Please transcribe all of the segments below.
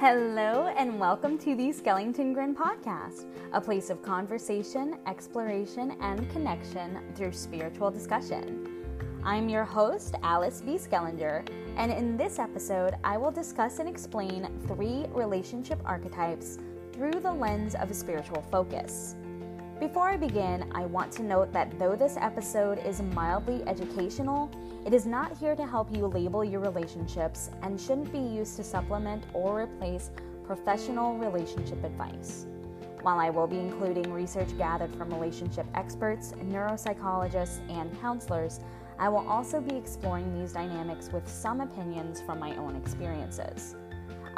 Hello, and welcome to the Schellington Grin podcast, a place of conversation, exploration, and connection through spiritual discussion. I'm your host, Alice V. Skellinger, and in this episode, I will discuss and explain three relationship archetypes through the lens of a spiritual focus. Before I begin, I want to note that though this episode is mildly educational, it is not here to help you label your relationships and shouldn't be used to supplement or replace professional relationship advice. While I will be including research gathered from relationship experts, neuropsychologists, and counselors, I will also be exploring these dynamics with some opinions from my own experiences.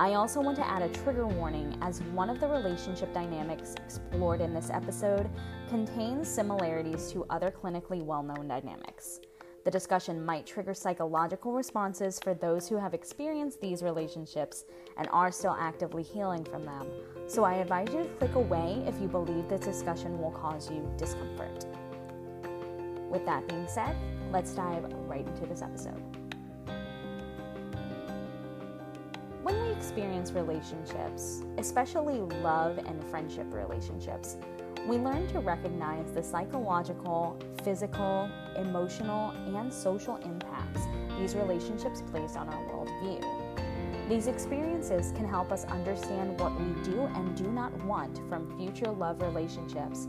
I also want to add a trigger warning as one of the relationship dynamics explored in this episode contains similarities to other clinically well known dynamics. The discussion might trigger psychological responses for those who have experienced these relationships and are still actively healing from them, so I advise you to click away if you believe this discussion will cause you discomfort. With that being said, let's dive right into this episode. When we experience relationships, especially love and friendship relationships, we learn to recognize the psychological, physical, emotional, and social impacts these relationships place on our worldview. These experiences can help us understand what we do and do not want from future love relationships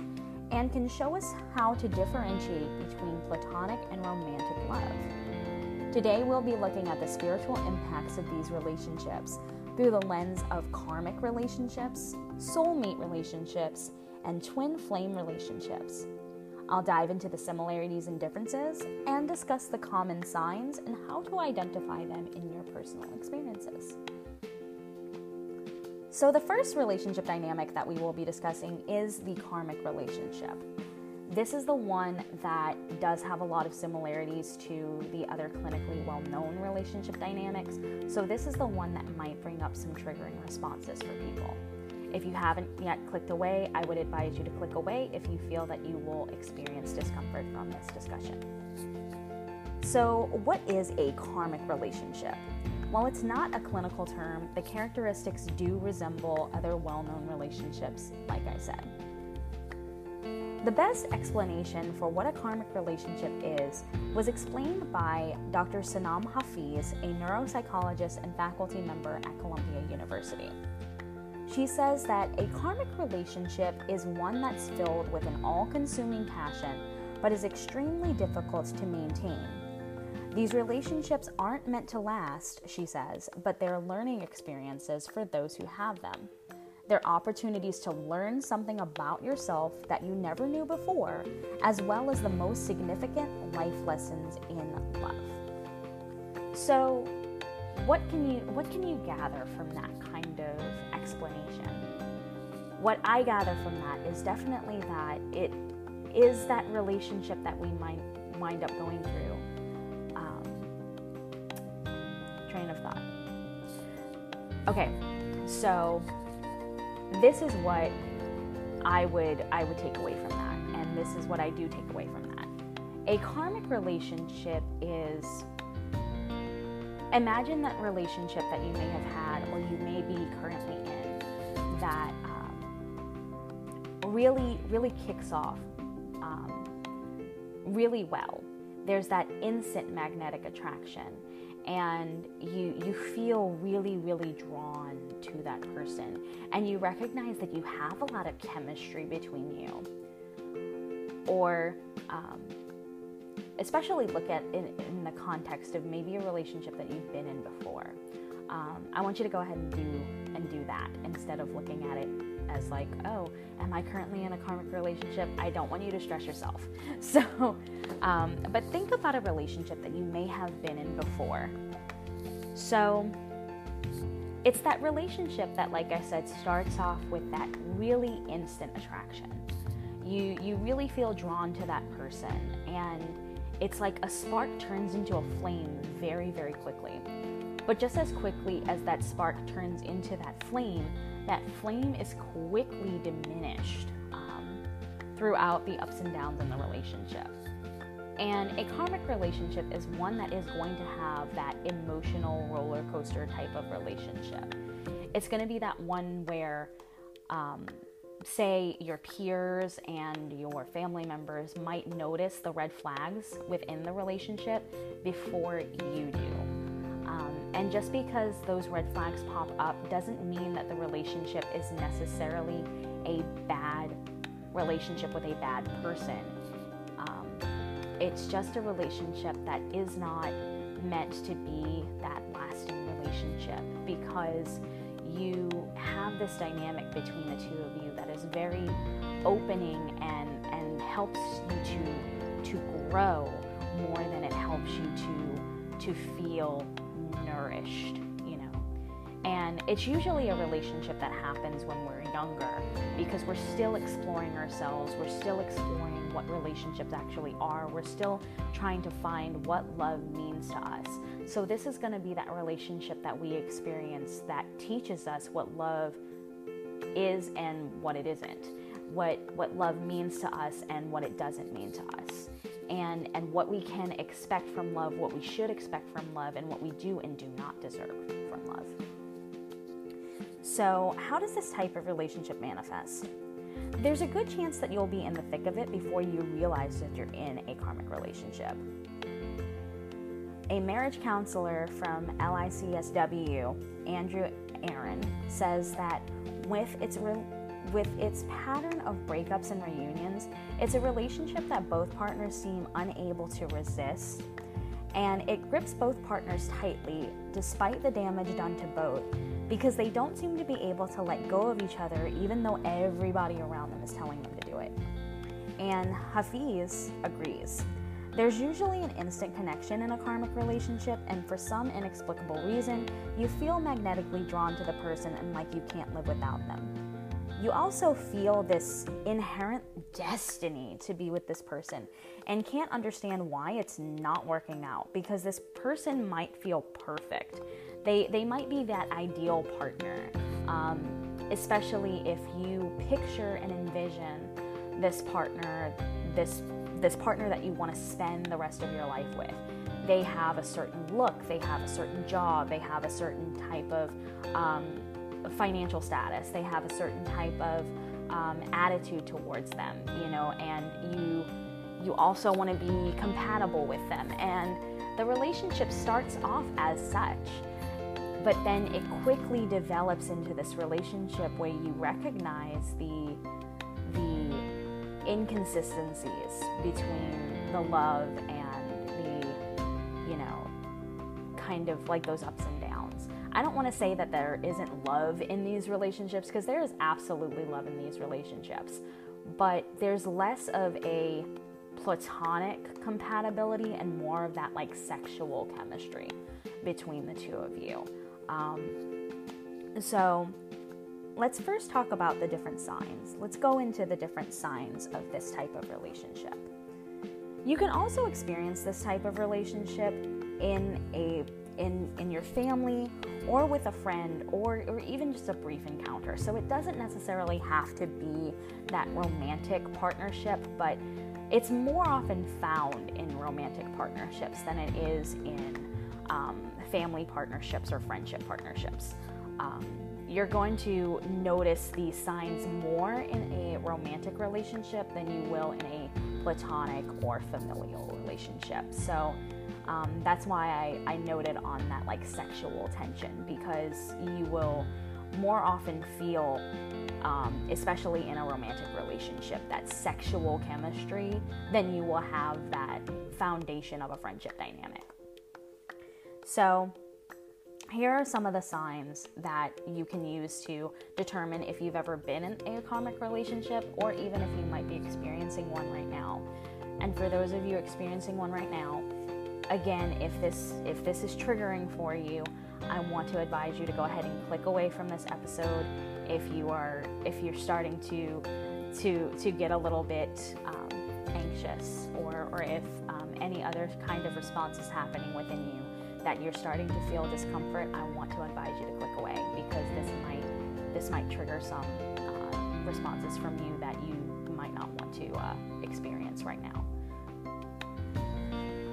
and can show us how to differentiate between platonic and romantic love. Today, we'll be looking at the spiritual impacts of these relationships through the lens of karmic relationships, soulmate relationships, and twin flame relationships. I'll dive into the similarities and differences and discuss the common signs and how to identify them in your personal experiences. So, the first relationship dynamic that we will be discussing is the karmic relationship. This is the one that does have a lot of similarities to the other clinically well known relationship dynamics. So, this is the one that might bring up some triggering responses for people. If you haven't yet clicked away, I would advise you to click away if you feel that you will experience discomfort from this discussion. So, what is a karmic relationship? While it's not a clinical term, the characteristics do resemble other well known relationships, like I said. The best explanation for what a karmic relationship is was explained by Dr. Sanam Hafiz, a neuropsychologist and faculty member at Columbia University. She says that a karmic relationship is one that's filled with an all consuming passion, but is extremely difficult to maintain. These relationships aren't meant to last, she says, but they're learning experiences for those who have them. They're opportunities to learn something about yourself that you never knew before, as well as the most significant life lessons in love. So, what can you what can you gather from that kind of explanation? What I gather from that is definitely that it is that relationship that we might wind up going through. Um, train of thought. Okay, so this is what I would I would take away from that, and this is what I do take away from that. A karmic relationship is imagine that relationship that you may have had or you may be currently that um, really really kicks off um, really well. There's that instant magnetic attraction and you you feel really really drawn to that person and you recognize that you have a lot of chemistry between you or um, especially look at in, in, the context of maybe a relationship that you've been in before um, i want you to go ahead and do and do that instead of looking at it as like oh am i currently in a karmic relationship? I don't want you to stress yourself. So um, but think about a relationship that you may have been in before. So it's that relationship that like i said starts off with that really instant attraction. You you really feel drawn to that person and it's like a spark turns into a flame very very quickly but just as quickly as that spark turns into that flame that flame is quickly diminished um, throughout the ups and downs in the relationship and a karmic relationship is one that is going to have that emotional roller coaster type of relationship. it's going to be that one where, um, say, your peers and your family members might notice the red flags within the relationship before you do. Um, and just because those red flags pop up doesn't mean that the relationship is necessarily a bad relationship with a bad person. Um, it's just a relationship that is not meant to be that lasting relationship because you have this dynamic between the two of you that is very opening and, and helps you to, to grow more than it helps you to, to feel nourished, you know. And it's usually a relationship that happens when we're younger because we're still exploring ourselves, we're still exploring what relationships actually are, we're still trying to find what love means to us. So, this is going to be that relationship that we experience that teaches us what love is and what it isn't, what, what love means to us and what it doesn't mean to us. And, and what we can expect from love, what we should expect from love, and what we do and do not deserve from love. So, how does this type of relationship manifest? There's a good chance that you'll be in the thick of it before you realize that you're in a karmic relationship. A marriage counselor from LICSW, Andrew Aaron, says that with its re- with its pattern of breakups and reunions, it's a relationship that both partners seem unable to resist, and it grips both partners tightly despite the damage done to both because they don't seem to be able to let go of each other even though everybody around them is telling them to do it. And Hafiz agrees. There's usually an instant connection in a karmic relationship, and for some inexplicable reason, you feel magnetically drawn to the person and like you can't live without them. You also feel this inherent destiny to be with this person and can't understand why it's not working out because this person might feel perfect. They, they might be that ideal partner, um, especially if you picture and envision this partner, this, this partner that you want to spend the rest of your life with. They have a certain look, they have a certain job, they have a certain type of um, financial status, they have a certain type of um, attitude towards them, you know, and you you also want to be compatible with them, and the relationship starts off as such but then it quickly develops into this relationship where you recognize the the inconsistencies between the love and the you know kind of like those ups and i don't want to say that there isn't love in these relationships because there is absolutely love in these relationships but there's less of a platonic compatibility and more of that like sexual chemistry between the two of you um, so let's first talk about the different signs. Let's go into the different signs of this type of relationship. You can also experience this type of relationship in a in in your family or with a friend or or even just a brief encounter. So it doesn't necessarily have to be that romantic partnership, but it's more often found in romantic partnerships than it is in um, family partnerships or friendship partnerships. Um, you're going to notice these signs more in a romantic relationship than you will in a platonic or familial relationship. So um, that's why I, I noted on that like sexual tension because you will more often feel, um, especially in a romantic relationship, that sexual chemistry than you will have that foundation of a friendship dynamic. So, here are some of the signs that you can use to determine if you've ever been in a karmic relationship or even if you might be experiencing one right now. And for those of you experiencing one right now, again, if this if this is triggering for you, I want to advise you to go ahead and click away from this episode if you are if you're starting to to to get a little bit um, anxious or or if um, any other kind of response is happening within you that you're starting to feel discomfort, I want to advise you to click away because this might this might trigger some uh, responses from you that you might not want to uh, experience right now.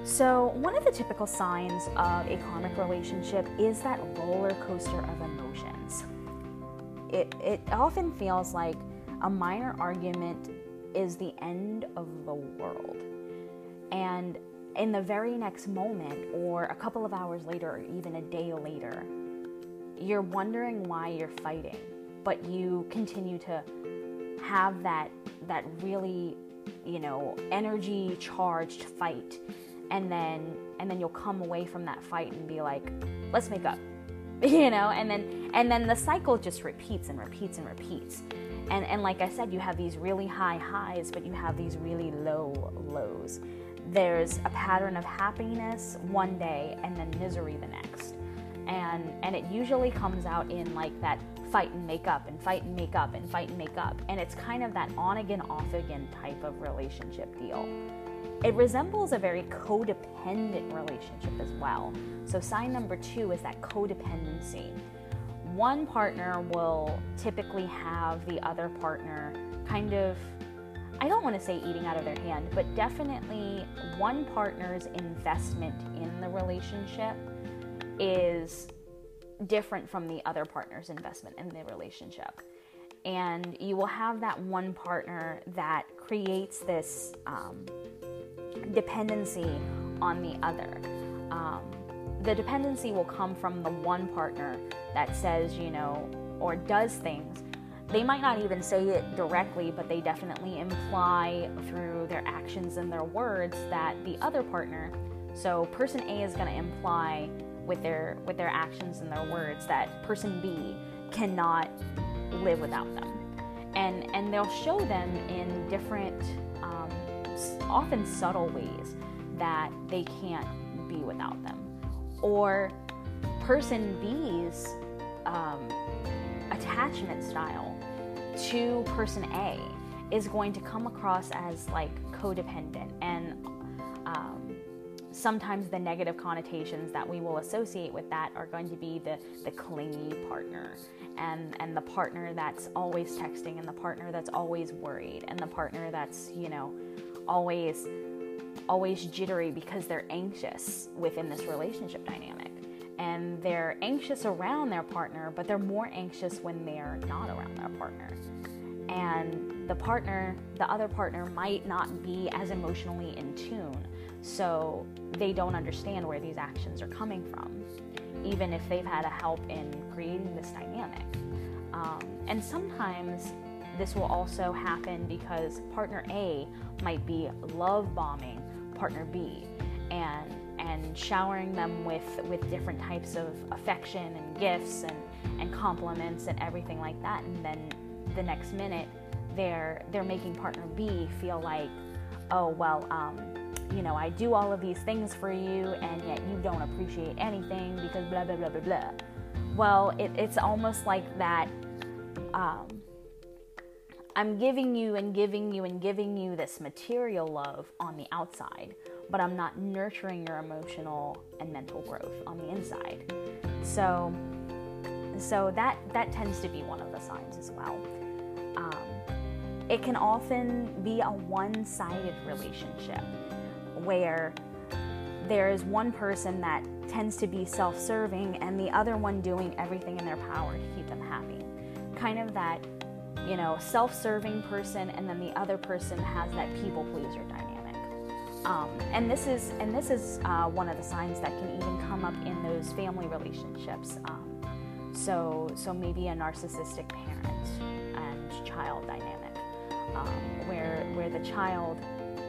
So, one of the typical signs of a karmic relationship is that roller coaster of emotions. it, it often feels like a minor argument is the end of the world. And in the very next moment, or a couple of hours later, or even a day later, you're wondering why you're fighting, but you continue to have that that really, you know, energy charged fight, and then and then you'll come away from that fight and be like, let's make up, you know, and then and then the cycle just repeats and repeats and repeats. And, and like I said, you have these really high highs, but you have these really low lows there's a pattern of happiness one day and then misery the next. And and it usually comes out in like that fight and make up and fight and make up and fight and make up. And it's kind of that on again, off again type of relationship deal. It resembles a very codependent relationship as well. So, sign number two is that codependency. One partner will typically have the other partner kind of I don't want to say eating out of their hand, but definitely one partner's investment in the relationship is different from the other partner's investment in the relationship. And you will have that one partner that creates this um, dependency on the other. Um, the dependency will come from the one partner that says, you know, or does things they might not even say it directly, but they definitely imply through their actions and their words that the other partner, so person A is going to imply with their with their actions and their words that person B cannot live without them, and and they'll show them in different, often subtle ways that they can't be without them, or person B's um, attachment style to person A is going to come across as like codependent and um, sometimes the negative connotations that we will associate with that are going to be the, the clingy partner and, and the partner that's always texting and the partner that's always worried and the partner that's you know always always jittery because they're anxious within this relationship dynamic and they're anxious around their partner, but they're more anxious when they're not around their partner. And the partner, the other partner, might not be as emotionally in tune, so they don't understand where these actions are coming from, even if they've had a help in creating this dynamic. Um, and sometimes this will also happen because partner A might be love bombing partner B and and showering them with, with different types of affection and gifts and, and compliments and everything like that. And then the next minute, they're, they're making partner B feel like, oh, well, um, you know, I do all of these things for you, and yet you don't appreciate anything because blah, blah, blah, blah, blah. Well, it, it's almost like that. Um, I'm giving you and giving you and giving you this material love on the outside, but I'm not nurturing your emotional and mental growth on the inside. So, so that that tends to be one of the signs as well. Um, it can often be a one-sided relationship where there is one person that tends to be self-serving and the other one doing everything in their power to keep them happy. Kind of that, you know, self-serving person and then the other person has that people pleaser dynamic. Um, and this is and this is uh, one of the signs that can even come up in those family relationships. Um, so so maybe a narcissistic parent and child dynamic, um, where where the child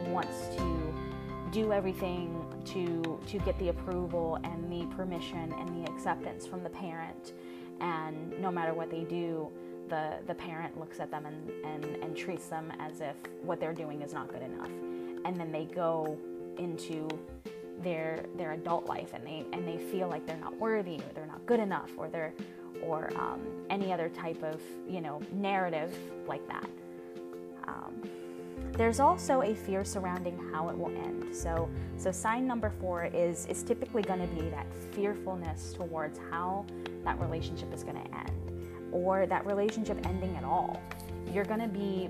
wants to do everything to to get the approval and the permission and the acceptance from the parent, and no matter what they do, the the parent looks at them and, and, and treats them as if what they're doing is not good enough and then they go into their their adult life and they and they feel like they're not worthy or they're not good enough or they're or um, any other type of you know narrative like that. Um, there's also a fear surrounding how it will end. So so sign number four is is typically going to be that fearfulness towards how that relationship is going to end or that relationship ending at all. You're going to be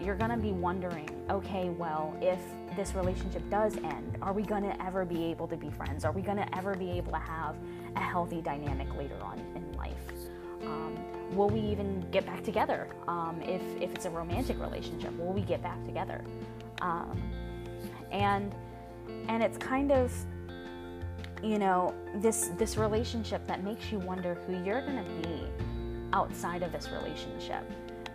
you're going to be wondering okay, well, if this relationship does end, are we going to ever be able to be friends? Are we going to ever be able to have a healthy dynamic later on in life? Um, will we even get back together? Um, if, if it's a romantic relationship, will we get back together? Um, and and it's kind of you know this this relationship that makes you wonder who you're to be outside of this relationship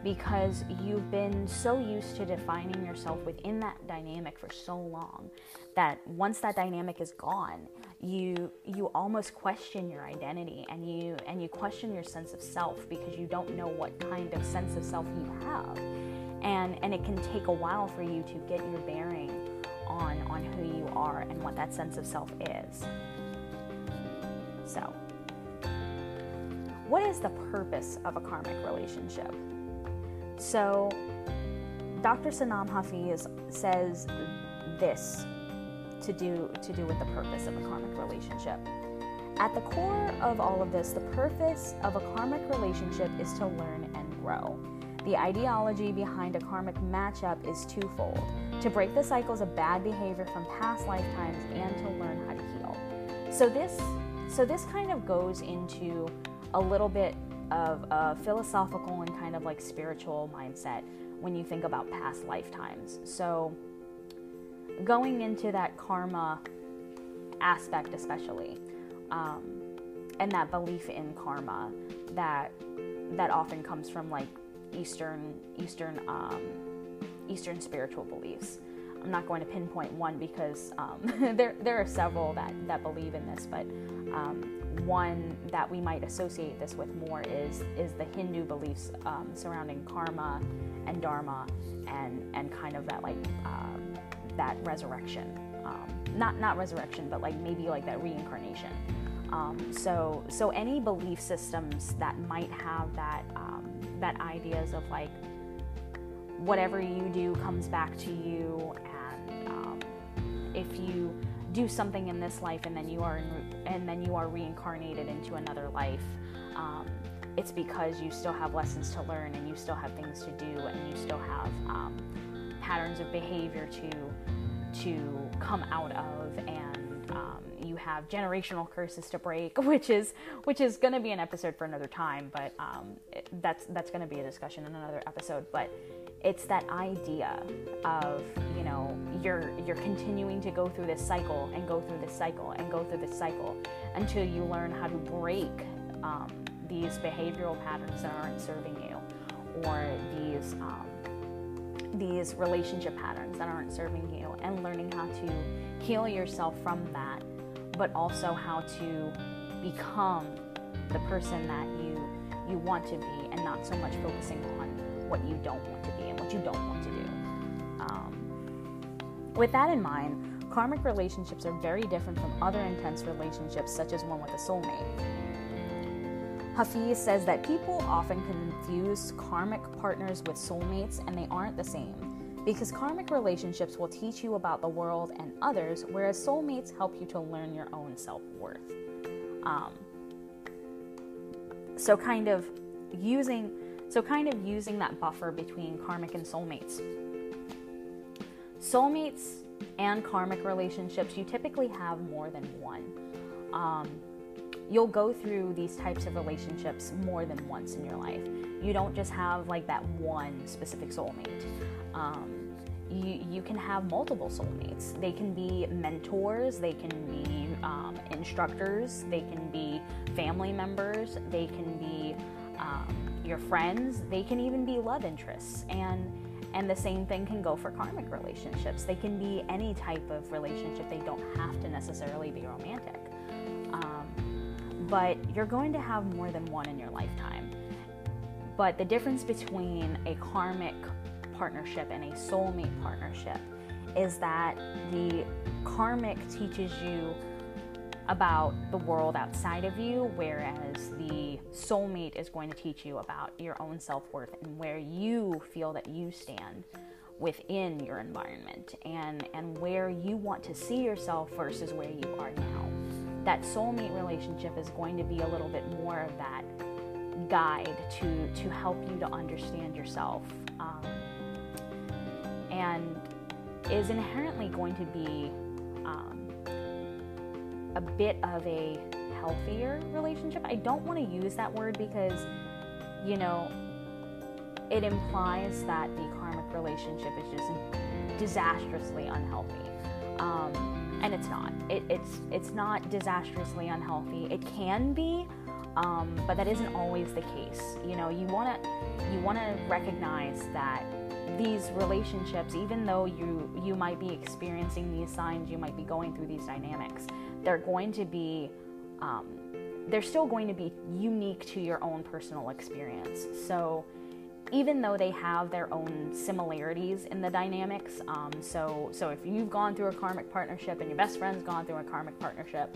because you've been so used to defining yourself within that dynamic for so long that once that dynamic is gone you you almost question your identity and you and you question your sense of self because you don't know what kind of sense of self you have. And and it can take a while for you to get your bearing on on who you are and what that sense of self is. So what is the purpose of a karmic relationship? So dr sanam hafiz says this to do to do with the purpose of a karmic relationship. At the core of all of this the purpose of a karmic relationship is to learn and grow. The ideology behind a karmic matchup is twofold to break the cycles of bad behavior from past lifetimes and to learn how to heal. So this so this kind of goes into a little bit of a philosophical and kind of like spiritual mindset when you think about past lifetimes. So going into that karma aspect especially um, and that belief in karma that that often comes from like Eastern Eastern um, Eastern spiritual beliefs. I'm not going to pinpoint one because um, there there are several that that believe in this, but um, one that we might associate this with more is is the Hindu beliefs um, surrounding karma and dharma and and kind of that like uh, that resurrection. Um, not not resurrection, but like maybe like that reincarnation. Um, so so any belief systems that might have that that ideas of like whatever you do comes back to you and um, if you do something in this life and then you are in, and then you are reincarnated into another life um, it's because you still have lessons to learn and you still have things to do and you still have um, patterns of behavior to to come out of and um, you have generational curses to break, which is which is going to be an episode for another time. But um, it, that's that's going to be a discussion in another episode. But it's that idea of you know you're you're continuing to go through this cycle and go through this cycle and go through this cycle until you learn how to break um, these behavioral patterns that aren't serving you or these um, these relationship patterns that aren't serving you and learning how to heal yourself from that but also how to become the person that you you want to be and not so much focusing on what you don't want you don't want to do. Um, with that in mind, karmic relationships are very different from other intense relationships, such as one with a soulmate. Hafiz says that people often confuse karmic partners with soulmates, and they aren't the same because karmic relationships will teach you about the world and others, whereas soulmates help you to learn your own self worth. Um, so, kind of using so kind of using that buffer between karmic and soulmates. Soulmates and karmic relationships, you typically have more than one. Um, you'll go through these types of relationships more than once in your life. You don't just have like that one specific soulmate. Um, you, you can have multiple soulmates. They can be mentors, they can be um, instructors, they can be family members, they can be your friends, they can even be love interests. And and the same thing can go for karmic relationships. They can be any type of relationship. They don't have to necessarily be romantic. Um, but you're going to have more than one in your lifetime. But the difference between a karmic partnership and a soulmate partnership is that the karmic teaches you about the world outside of you, whereas the soulmate is going to teach you about your own self worth and where you feel that you stand within your environment and, and where you want to see yourself versus where you are now. That soulmate relationship is going to be a little bit more of that guide to, to help you to understand yourself. Um, and is inherently going to be um, a bit of a healthier relationship. I don't want to use that word because you know, it implies that the karmic relationship is just disastrously unhealthy. Um, and it's not. It, it's it's not disastrously unhealthy. It can be, um, but that isn't always the case. You know, you want to you want to recognize that these relationships, even though you you might be experiencing these signs, you might be going through these dynamics, they're going to be um, they're still going to be unique to your own personal experience. So even though they have their own similarities in the dynamics, um, so so if you've gone through a karmic partnership and your best friend's gone through a karmic partnership,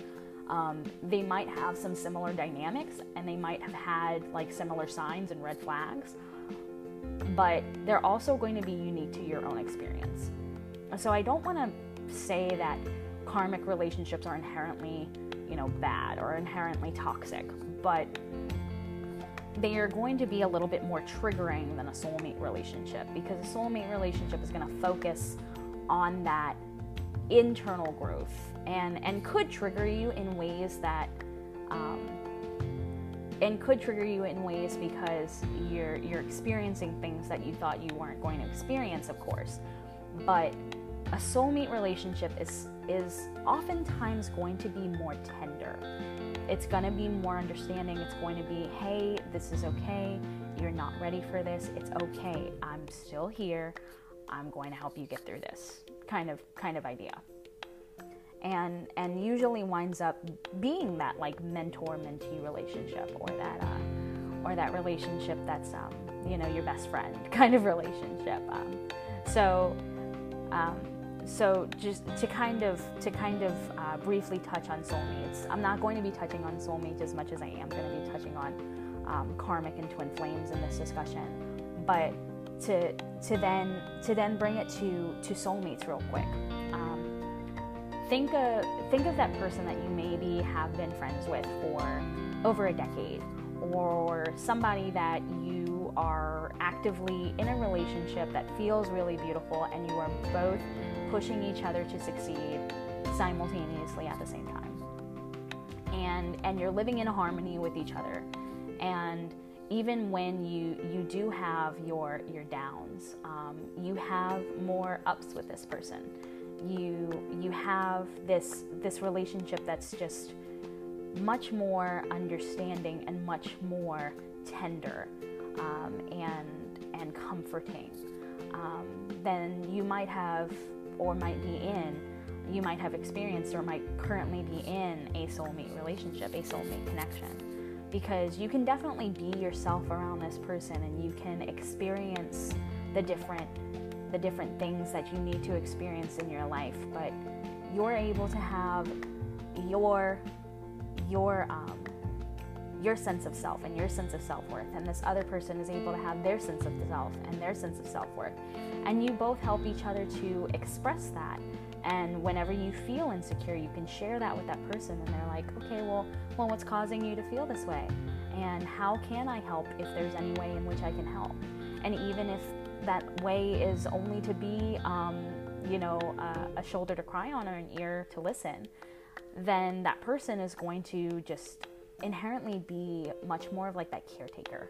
um, they might have some similar dynamics and they might have had like similar signs and red flags, but they're also going to be unique to your own experience. So I don't want to say that karmic relationships are inherently, you know, bad or inherently toxic, but they are going to be a little bit more triggering than a soulmate relationship because a soulmate relationship is going to focus on that internal growth and and could trigger you in ways that um, and could trigger you in ways because you're you're experiencing things that you thought you weren't going to experience of course. But a soulmate relationship is is oftentimes going to be more tender it's going to be more understanding. It's going to be, hey, this is okay. You're not ready for this. It's okay. I'm still here. I'm going to help you get through this kind of kind of idea. And and usually winds up being that like mentor mentee relationship or that uh, or that relationship that's um, you know your best friend kind of relationship. Um, so um, so just to kind of to kind of uh, briefly touch on soulmates i'm not going to be touching on soulmates as much as i am going to be touching on um, karmic and twin flames in this discussion. But to to then to then bring it to to soulmates real quick um, think of think of that person that you maybe have been friends with for over a decade or somebody that you are actively in a relationship that feels really beautiful and you are both pushing each other to succeed simultaneously at the same time. And and you're living in harmony with each other. And even when you you do have your your downs, um, you have more ups with this person. You you have this this relationship that's just much more understanding and much more tender um, and and comforting um, than you might have or might be in, you might have experienced or might currently be in a soulmate relationship, a soulmate connection. Because you can definitely be yourself around this person and you can experience the different the different things that you need to experience in your life, but you're able to have your your um, your sense of self and your sense of self worth, and this other person is able to have their sense of self and their sense of self worth. And you both help each other to express that. And whenever you feel insecure, you can share that with that person, and they're like, okay, well, well, what's causing you to feel this way? And how can I help if there's any way in which I can help? And even if that way is only to be, um, you know, uh, a shoulder to cry on or an ear to listen, then that person is going to just inherently be much more of like that caretaker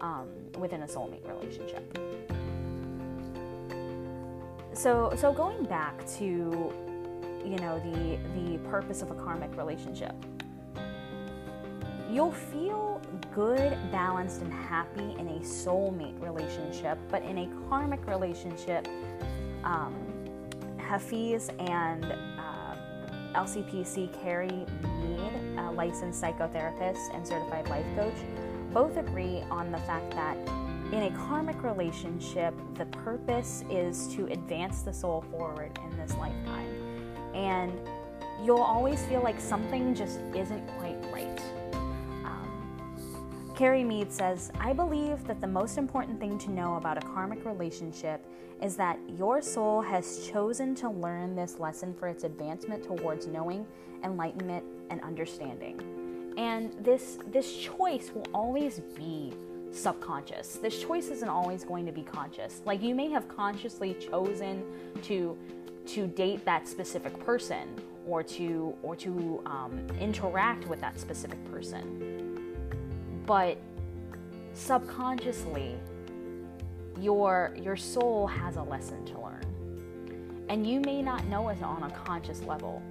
um, within a soulmate relationship. So, so going back to you know the the purpose of a karmic relationship, you'll feel good, balanced, and happy in a soulmate relationship, but in a karmic relationship, um, Hafiz and LCPC Carrie Mead, a licensed psychotherapist and certified life coach, both agree on the fact that in a karmic relationship, the purpose is to advance the soul forward in this lifetime. And you'll always feel like something just isn't quite right. Carrie Mead says, I believe that the most important thing to know about a karmic relationship is that your soul has chosen to learn this lesson for its advancement towards knowing, enlightenment, and understanding. And this this choice will always be subconscious. This choice isn't always going to be conscious. Like you may have consciously chosen to to date that specific person or to or to um, interact with that specific person, but subconsciously your your soul has a lesson to learn. And you may not know it on a conscious level,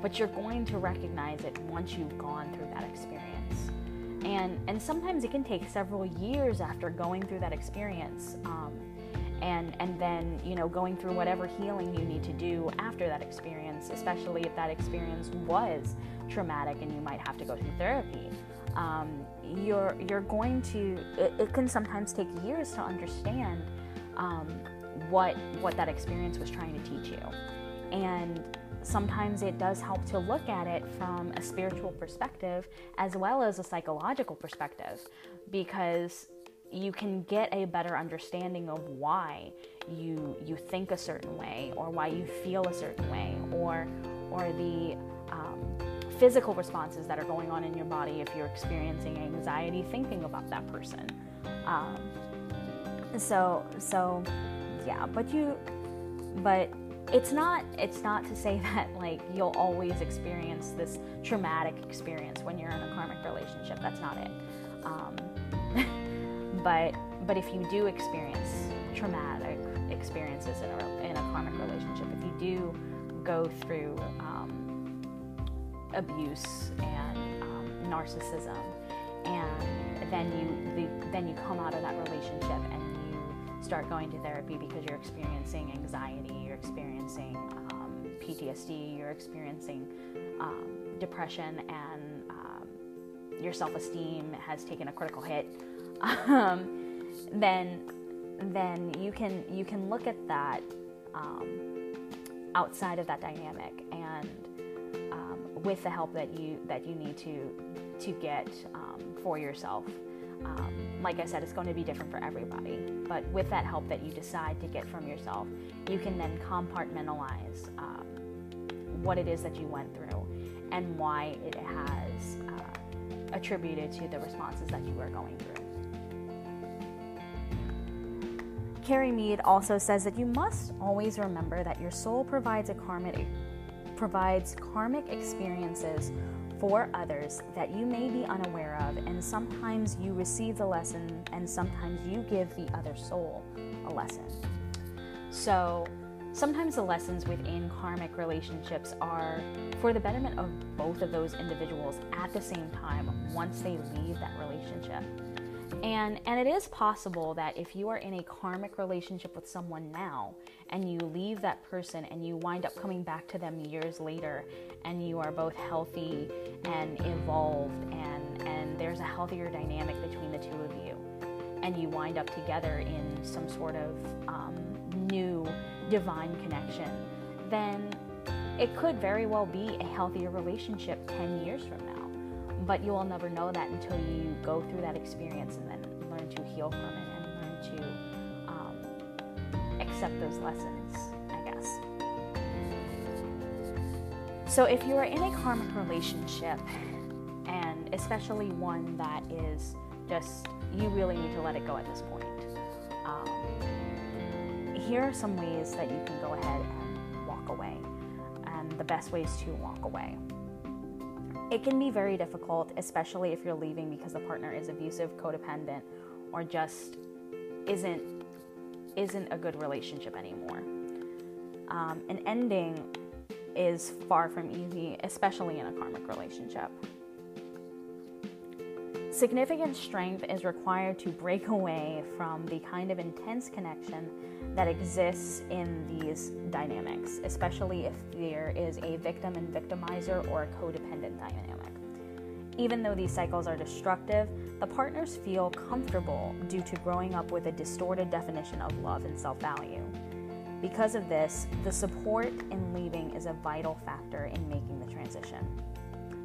but you're going to recognize it once you've gone through that experience. And and sometimes it can take several years after going through that experience. Um, and and then you know going through whatever healing you need to do after that experience especially if that experience was traumatic and you might have to go through therapy um, you're you're going to it, it, can sometimes take years to understand um, what what that experience was trying to teach you. And sometimes it does help to look at it from a spiritual perspective as well as a psychological perspective because you can get a better understanding of why you you think a certain way or why you feel a certain way or or the um, physical responses that are going on in your body if you're experiencing anxiety thinking about that person. Um, so so yeah but you but it's not it's not to say that like you'll always experience this traumatic experience when you're in a karmic relationship. That's not it. Um, but but if you do experience traumatic experiences in a, in a karmic relationship if you do go through um, abuse and um, narcissism. And then you the, then you come out of that relationship and you start going to therapy because you're experiencing anxiety you're experiencing um, ptsd you're experiencing um, depression and um, your self-esteem has taken a critical hit. Um, then then you can you can look at that um, outside of that dynamic and with the help that you that you need to to get um, for yourself. Um, like I said, it's going to be different for everybody, but with that help that you decide to get from yourself, you can then compartmentalize um, what it is that you went through and why it has uh, attributed to the responses that you are going through. Carrie Mead also says that you must always remember that your soul provides a karmic provides karmic experiences for others that you may be unaware of, and sometimes you receive the lesson, and sometimes you give the other soul a lesson. So, sometimes the lessons within karmic relationships are for the betterment of both of those individuals at the same time once they leave that relationship. And and it is possible that if you are in a karmic relationship with someone now and you leave that person and you wind up coming back to them years later and you are both healthy and evolved and and there's a healthier dynamic between the two of you and you wind up together in some sort of um, new divine connection, then it could very well be a healthier relationship 10 years from now but you will never know that until you go through that experience and then learn to heal from it and learn to um, accept those lessons, I guess. So, if you are in a karmic relationship, and especially one that is just, you really need to let it go at this point, um, here are some ways that you can go ahead and walk away, and the best ways to walk away. It can be very difficult, especially if you're leaving because the partner is abusive, codependent, or just isn't isn't a good relationship anymore. Um, an ending is far from easy, especially in a karmic relationship. Significant strength is required to break away from the kind of intense connection that exists in these dynamics, especially if there is a victim and victimizer or a codependent dynamic. Even though these cycles are destructive, the partners feel comfortable due to growing up with a distorted definition of love and self value. Because of this, the support in leaving is a vital factor in making the transition.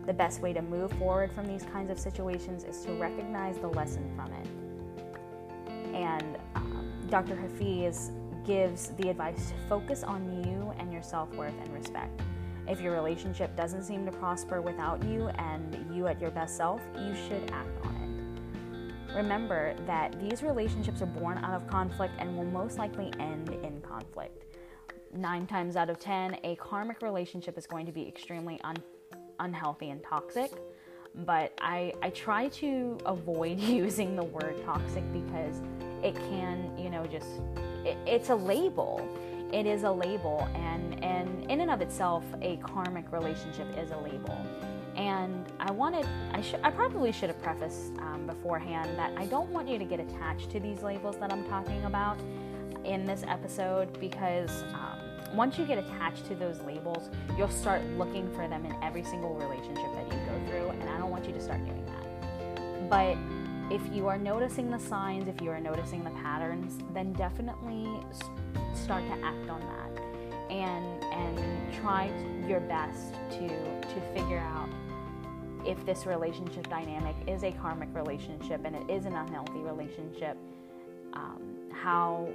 The best way to move forward from these kinds of situations is to recognize the lesson from it. And Dr. Hafiz gives the advice to focus on you and your self worth and respect. If your relationship doesn't seem to prosper without you and you at your best self, you should act on it. Remember that these relationships are born out of conflict and will most likely end in conflict. Nine times out of ten, a karmic relationship is going to be extremely un- unhealthy and toxic. But I, I try to avoid using the word toxic because it can, you know, just, it, it's a label. It is a label, and, and in and of itself, a karmic relationship is a label. And I wanted, I, should, I probably should have prefaced um, beforehand that I don't want you to get attached to these labels that I'm talking about in this episode because um, once you get attached to those labels, you'll start looking for them in every single relationship that you go through, and I don't want you to start doing that. But if you are noticing the signs, if you are noticing the patterns, then definitely start to act on that and and try your best to to figure out if this relationship dynamic is a karmic relationship and it is an unhealthy relationship, um, how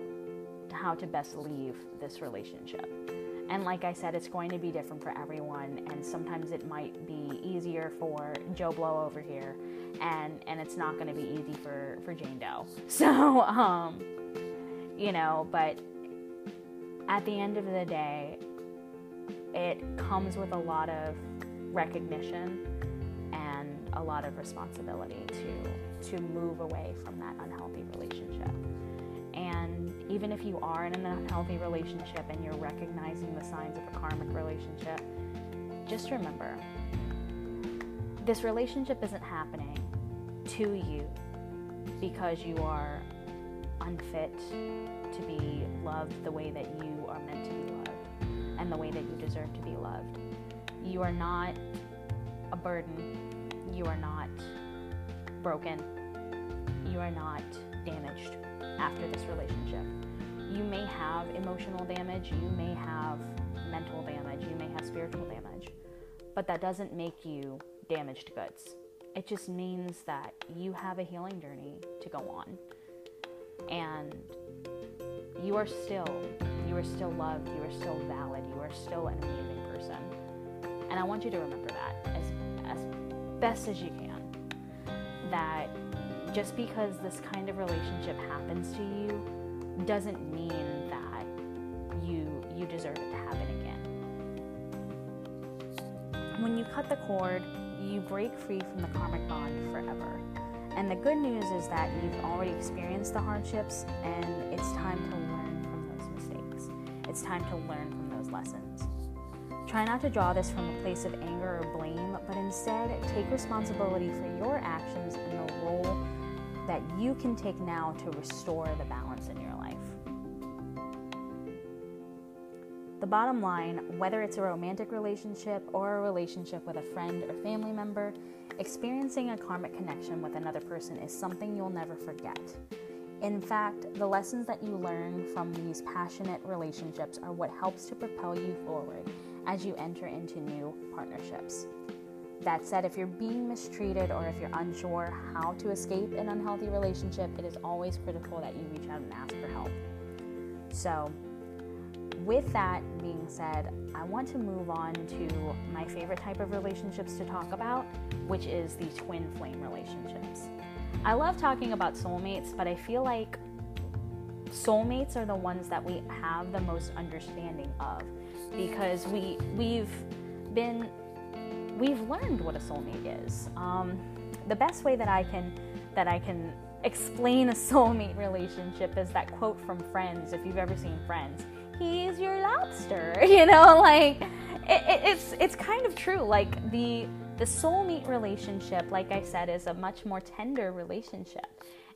how to best leave this relationship. And like I said, it's going to be different for everyone, and sometimes it might be easier for Joe Blow over here, and and it's not going to be easy for for Jane Doe. So, um, you know, but at the end of the day, it comes with a lot of recognition and a lot of responsibility to to move away from that unhealthy relationship. And even if you are in an unhealthy relationship and you're recognizing the signs of a karmic relationship, just remember this relationship isn't happening to you because you are unfit to be loved the way that you are meant to be loved and the way that you deserve to be loved. You are not a burden. You are not broken. You are not damaged after this relationship. You may have emotional damage, you may have mental damage, you may have spiritual damage, but that doesn't make you damaged goods. It just means that you have a healing journey to go on. And you are still, you are still loved, you are still valid, you are still an amazing person. And I want you to remember that as, as best as you can. That just because this kind of relationship happens to you doesn't mean that you you deserve it to happen again. When you cut the cord, you break free from the karmic bond forever. And the good news is that you've already experienced the hardships and it's time to learn from those mistakes. It's time to learn from those lessons. Try not to draw this from a place of anger or blame, but instead take responsibility for your actions and the role that you can take now to restore the balance in your life. Bottom line whether it's a romantic relationship or a relationship with a friend or family member, experiencing a karmic connection with another person is something you'll never forget. In fact, the lessons that you learn from these passionate relationships are what helps to propel you forward as you enter into new partnerships. That said, if you're being mistreated or if you're unsure how to escape an unhealthy relationship, it is always critical that you reach out and ask for help. So, with that being said, I want to move on to my favorite type of relationships to talk about, which is the twin flame relationships. I love talking about soulmates, but I feel like soulmates are the ones that we have the most understanding of because we we've been we've learned what a soulmate is. Um, the best way that I can that I can explain a soulmate relationship is that quote from Friends. If you've ever seen Friends, he's your lobster. You know, like it, it, it's it's kind of true. Like the the soulmate relationship, like I said, is a much more tender relationship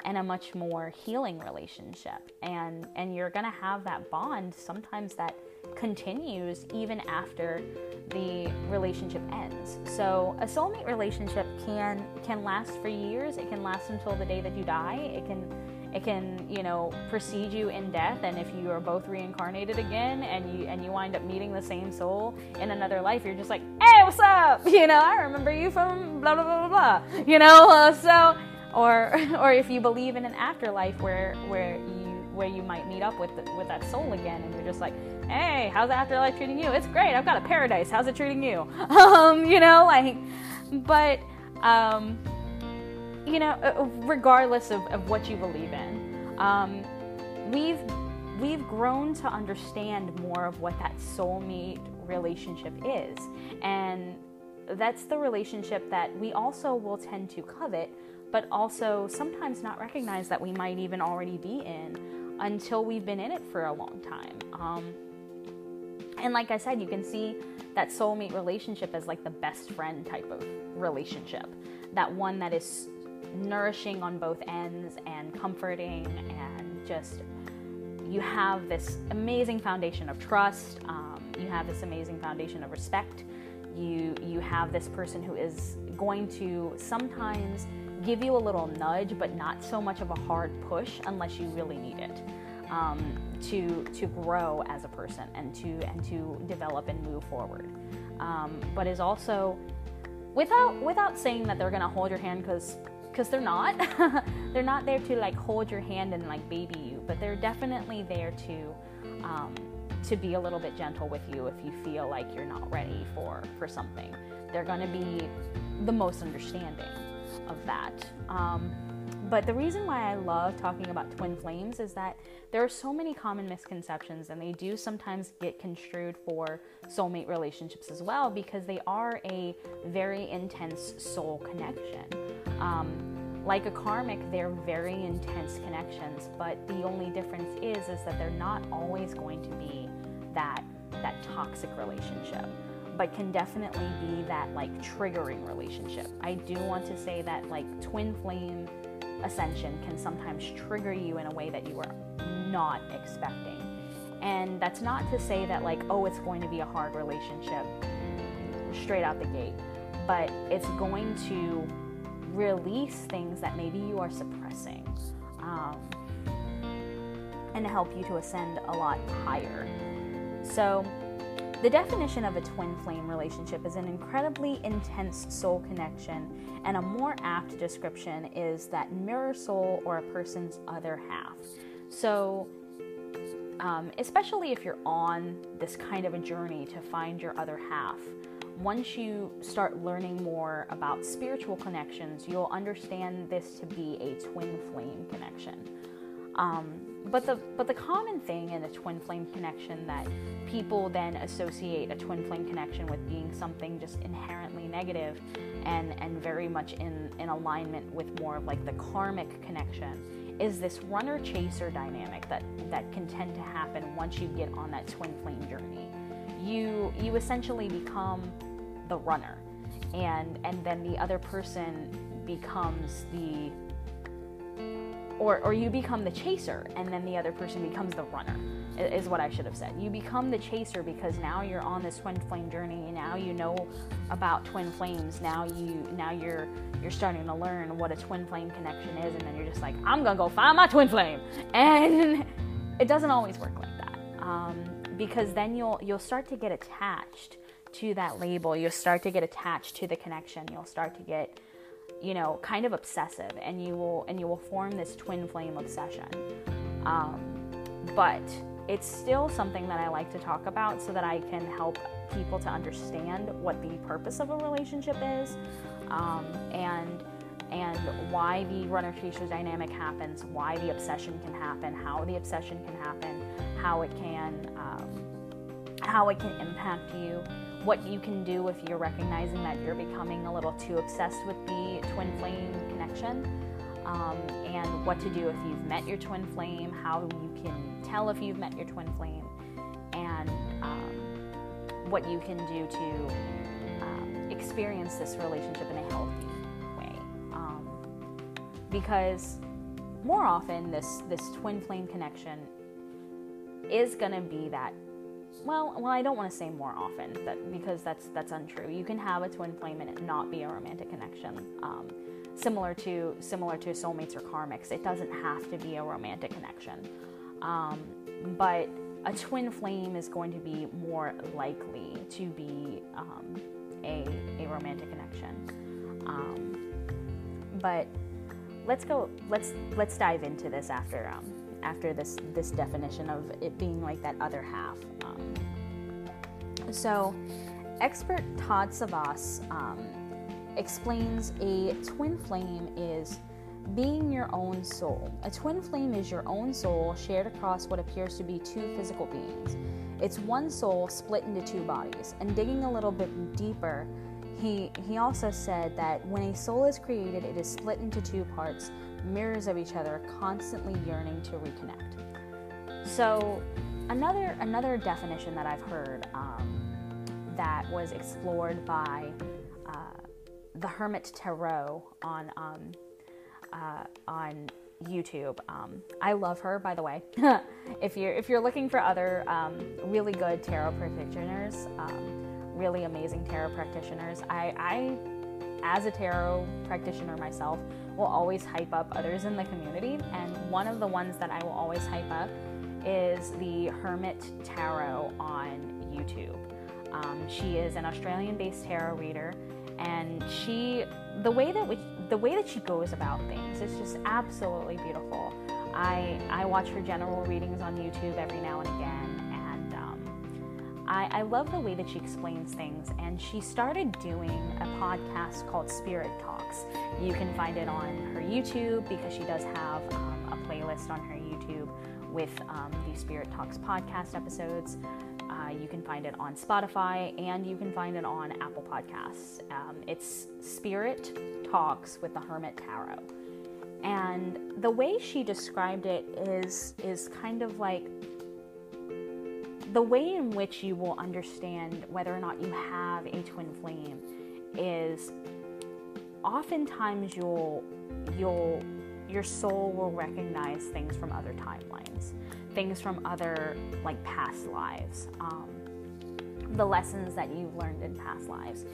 and a much more healing relationship. And and you're gonna have that bond sometimes that continues even after the relationship ends. So a soulmate relationship can can last for years. It can last until the day that you die. It can it can you know precede you in death and if you are both reincarnated again and you and you wind up meeting the same soul in another life you're just like hey what's up? You know i remember you from blah blah blah blah blah. You know uh, so or or if you believe in an afterlife where where you where you might meet up with the, with that soul again and you're just like hey how's the afterlife treating you? It's great i've got a paradise how's it treating you? Um you know like but um you know uh, regardless of, of what you believe in um we've we've grown to understand more of what that soulmate relationship is and that's the relationship that we also will tend to covet, but also sometimes not recognize that we might even already be in until we've been in it for a long time. Um, and like I said, you can see that soulmate relationship as like the best friend type of relationship. That one that is nourishing on both ends and comforting and just you have this amazing foundation of trust. Um, you have this amazing foundation of respect. You you have this person who is going to sometimes give you a little nudge, but not so much of a hard push unless you really need it um, to to grow as a person and to and to develop and move forward. Um, but is also without without saying that they're gonna hold your hand because because they're not. They're not there to like hold your hand and like baby you but they're definitely there to um, to be a little bit gentle with you if you feel like you're not ready for for something. They're going to be the most understanding of that. Um, but the reason why I love talking about twin flames is that there are so many common misconceptions, and they do sometimes get construed for soulmate relationships as well because they are a very intense soul connection. Um, like a karmic, they're very intense connections, but the only difference is is that they're not always going to be that that toxic relationship but can definitely be that like triggering relationship. I do want to say that like twin flame ascension can sometimes trigger you in a way that you were not expecting. And that's not to say that, like, oh, it's going to be a hard relationship straight out the gate, but it's going to release things that maybe you are suppressing um, and help you to ascend a lot higher. So, the definition of a twin flame relationship is an incredibly intense soul connection, and a more apt description is that mirror soul or a person's other half. So, um, especially if you're on this kind of a journey to find your other half, once you start learning more about spiritual connections, you'll understand this to be a twin flame connection. Um, but the but the common thing in a twin flame connection that people then associate a twin flame connection with being something just inherently negative and and very much in in alignment with more of like the karmic connection is this runner chaser dynamic that that can tend to happen once you get on that twin flame journey. You you essentially become the runner and and then the other person becomes the or, or you become the chaser and then the other person becomes the runner is what i should have said. You become the chaser because now you're on this twin flame journey. And now you know about twin flames. Now you now you're you're starting to learn what a twin flame connection is and then you're just like i'm gonna go find my twin flame. And it doesn't always work like that um, because then you'll you'll start to get attached to that label. You'll start to get attached to the connection. You'll start to get you know, kind of obsessive, and you will and you will form this twin flame obsession. Um, but it's still something that I like to talk about so that I can help people to understand what the purpose of a relationship is, um, and and why the runner chaser dynamic happens, why the obsession can happen, how the obsession can happen, how it can um, how it can impact you what you can do if you're recognizing that you're becoming a little too obsessed with the twin flame connection, um, and what to do if you've met your twin flame, how you can tell if you've met your twin flame, and um, what you can do to um, experience this relationship in a healthy way. Um, because more often, this this twin flame connection is going to be that well, well, I don't want to say more often that because that's that's untrue. You can have a twin flame and it not be a romantic connection. Um, similar to similar to soulmates or karmics, it doesn't have to be a romantic connection. Um, but a twin flame is going to be more likely to be um, a, a romantic connection. Um, but let's go. Let's let's dive into this after um, after this this definition of it being like that other half. Um, so, expert Todd Savvas um, explains a twin flame is being your own soul. A twin flame is your own soul shared across what appears to be two physical beings. It's one soul split into two bodies. And digging a little bit deeper, he he also said that when a soul is created, it is split into two parts, mirrors of each other, constantly yearning to reconnect. So, another another definition that I've heard um, that was explored by uh, the Hermit Tarot on um, uh, on YouTube. Um, I love her, by the way. if you're if you're looking for other um, really good tarot practitioners, um, really amazing tarot practitioners, I, I, as a tarot practitioner myself, will always hype up others in the community. And one of the ones that I will always hype up is the Hermit Tarot on YouTube. Um, she is an Australian-based tarot reader, and she the way that we, the way that she goes about things is just absolutely beautiful. I I watch her general readings on YouTube every now and again, I, I love the way that she explains things. And she started doing a podcast called Spirit Talks. You can find it on her YouTube because she does have um, a playlist on her YouTube with um, the Spirit Talks podcast episodes. Uh, you can find it on Spotify and you can find it on Apple Podcasts. Um, it's Spirit Talks with the Hermit Tarot. And the way she described it is is kind of like the way in which you will understand whether or not you have a twin flame is oftentimes you'll you'll your soul will recognize things from other timelines things from other like past lives, um, the lessons that you've learned in past lives.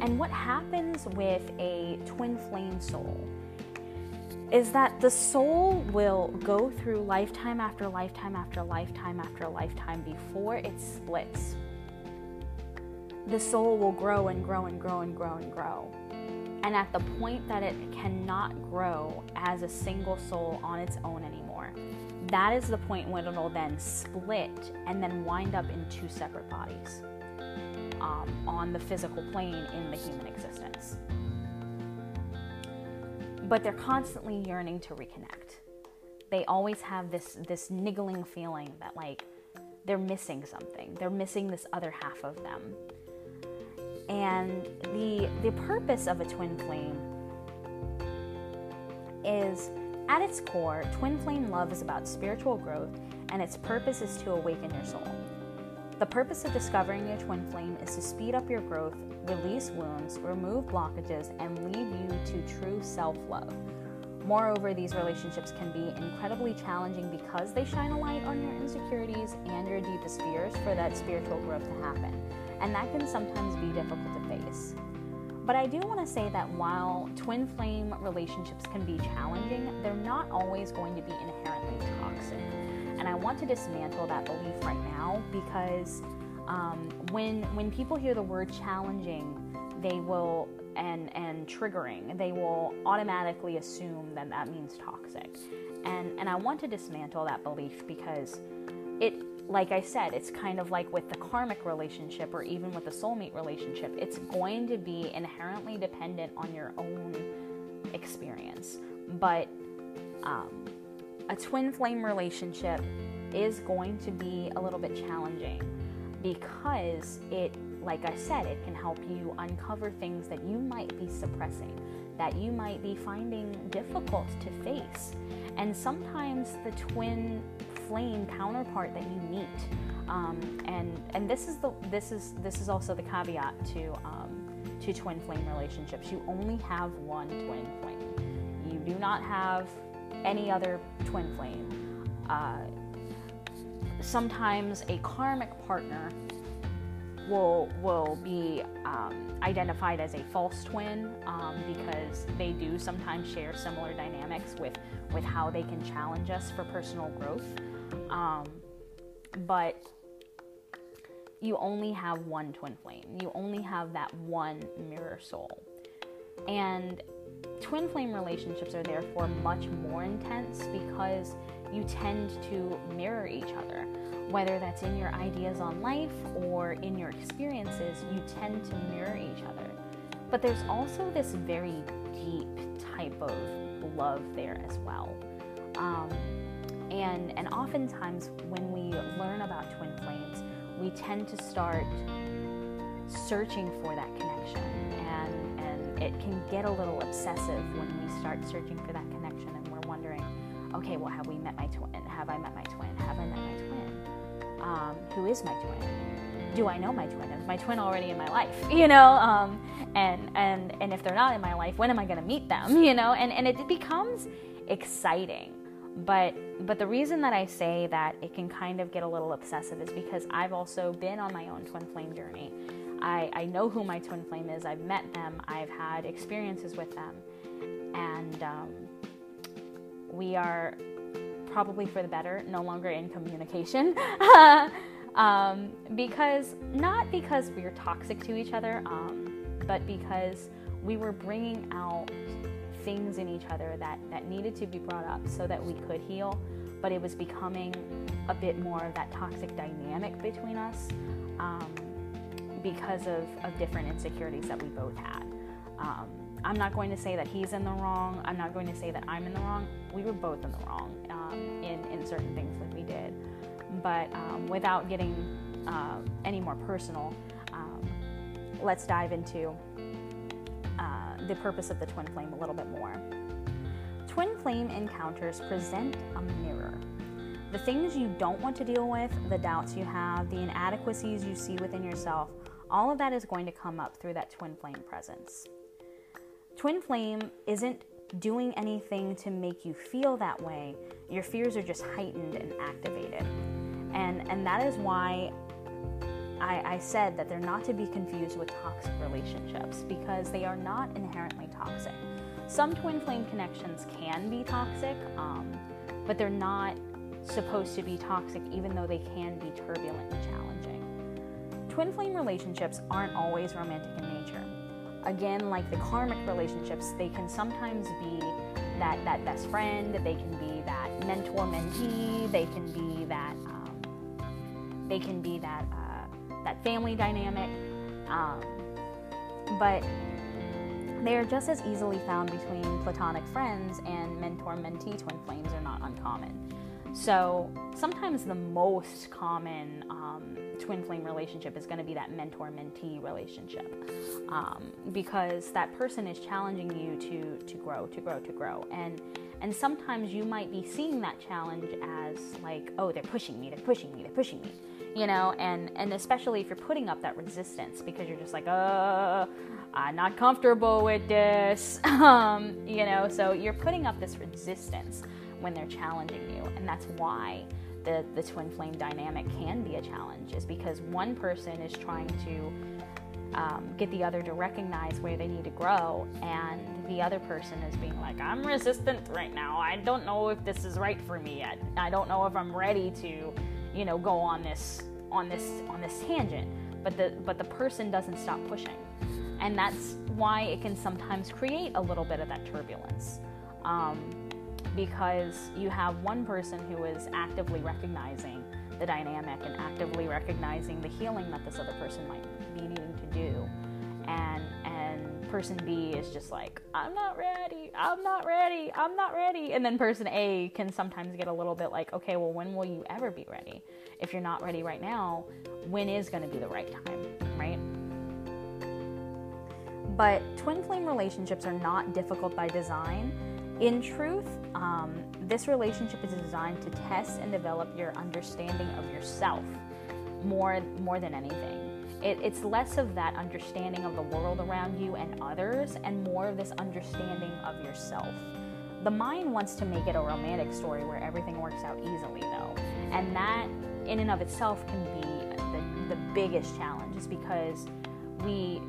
And what happens with a twin flame soul is that the soul will go through lifetime after lifetime after lifetime after lifetime before it splits. The soul will grow and grow and grow and grow and grow. And at the point that it cannot grow as a single soul on its own anymore, that is the point when it'll then split and then wind up in two separate bodies um, on the physical plane in the human existence. But they're constantly yearning to reconnect. They always have this this niggling feeling that like they're missing something. They're missing this other half of them. And the the purpose of a twin flame is at its core, twin flame love is about spiritual growth, and its purpose is to awaken your soul. The purpose of discovering your twin flame is to speed up your growth, release wounds, remove blockages, and lead you to true self love. Moreover, these relationships can be incredibly challenging because they shine a light on your insecurities and your deepest fears for that spiritual growth to happen, and that can sometimes be difficult to face. But I do want to say that while twin flame relationships can be challenging, they're not always going to be inherently toxic. And I want to dismantle that belief right now because um, when when people hear the word challenging, they will and and triggering, they will automatically assume that that means toxic. And and I want to dismantle that belief because it like I said, it's kind of like with the karmic relationship or even with the soulmate relationship, it's going to be inherently dependent on your own experience. But um, a twin flame relationship is going to be a little bit challenging because it, like I said, it can help you uncover things that you might be suppressing, that you might be finding difficult to face. And sometimes the twin flame counterpart that you meet. Um, and and this is the this is this is also the caveat to um, to twin flame relationships. You only have one twin flame. You do not have any other twin flame. Uh, sometimes a karmic partner will will be um, identified as a false twin um, because they do sometimes share similar dynamics with with how they can challenge us for personal growth. Um, but you only have one twin flame. You only have that one mirror soul. And twin flame relationships are therefore much more intense because you tend to mirror each other. Whether that's in your ideas on life or in your experiences, you tend to mirror each other. But there's also this very deep type of love there as well. Um, and, and oftentimes, when we learn about twin flames, we tend to start searching for that connection. It can get a little obsessive when we start searching for that connection and we're wondering, okay, well, have we met my twin? Have I met my twin? Have I met my twin? Um, who is my twin? Do I know my twin? Is my twin already in my life? You know, um, and and and if they're not in my life, when am I going to meet them? You know, and and it becomes exciting but but the reason that I say that it can kind of get a little obsessive is because I've also been on my own twin flame journey. I, I know who my twin flame is. I've met them. I've had experiences with them, and um, we are probably for the better, no longer in communication. um, because not because we are toxic to each other, um, but because we were bringing out things in each other that, that needed to be brought up so that we could heal, but it was becoming a bit more of that toxic dynamic between us um, because of, of different insecurities that we both had. Um, I'm not going to say that he's in the wrong. I'm not going to say that I'm in the wrong. We were both in the wrong um, in, in certain things that we did. But um, without getting uh, any more personal, um, let's dive into the purpose of the twin flame a little bit more. Twin flame encounters present a mirror. The things you don't want to deal with, the doubts you have, the inadequacies you see within yourself, all of that is going to come up through that twin flame presence. Twin flame isn't doing anything to make you feel that way. Your fears are just heightened and activated. And, and that is why I, I said that they're not to be confused with toxic relationships because they are not inherently toxic. Some twin flame connections can be toxic, um, but they're not supposed to be toxic even though they can be turbulent. Twin flame relationships aren't always romantic in nature. Again, like the karmic relationships, they can sometimes be that, that best friend, they can be that mentor mentee, they can be that um, they can be that uh, that family dynamic. Um, but they are just as easily found between platonic friends and mentor mentee twin flames are not uncommon. So sometimes the most common um, twin flame relationship is going to be that mentor mentee relationship um, because that person is challenging you to to grow, to grow, to grow, and and sometimes you might be seeing that challenge as like, oh, they're pushing me, they're pushing me, they're pushing me you know, and and especially if you're putting up that resistance because you're just like, uh, I'm not comfortable with this, um, you know, so you're putting up this resistance when they're challenging you, and that's why the the twin flame dynamic can be a challenge, is because one person is trying to um, get the other to recognize where they need to grow, and the other person is being like, I'm resistant right now. I don't know if this is right for me yet. I don't know if I'm ready to you know go on this on this on this tangent but the but the person doesn't stop pushing and that's why it can sometimes create a little bit of that turbulence um, because you have one person who is actively recognizing the dynamic and actively recognizing the healing that this other person might be needing to do and and person B is just like, I'm not ready, I'm not ready, I'm not ready. And then person A can sometimes get a little bit like, okay, well, when will you ever be ready? If you're not ready right now, when is going to be the right time, right? But twin flame relationships are not difficult by design. In truth, um, this relationship is designed to test and develop your understanding of yourself more, more than anything. It, it's less of that understanding of the world around you and others, and more of this understanding of yourself. The mind wants to make it a romantic story where everything works out easily, though, and that in and of itself can be the, the biggest challenge, is because we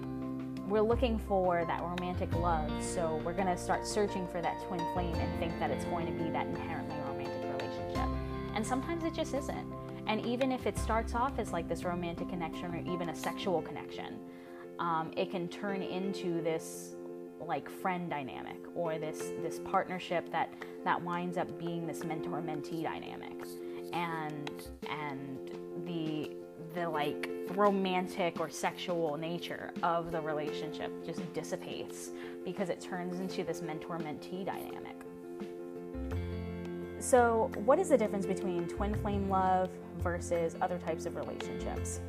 we're looking for that romantic love, so we're going to start searching for that twin flame and think that it's going to be that inherently romantic relationship. And sometimes it just isn't. And even if it starts off as like this romantic connection or even a sexual connection, um, it can turn into this like friend dynamic or this this partnership that that winds up being this mentor mentee dynamic and and the the like romantic or sexual nature of the relationship just dissipates because it turns into this mentor mentee dynamic so, what is the difference between twin flame love versus other types of relationships?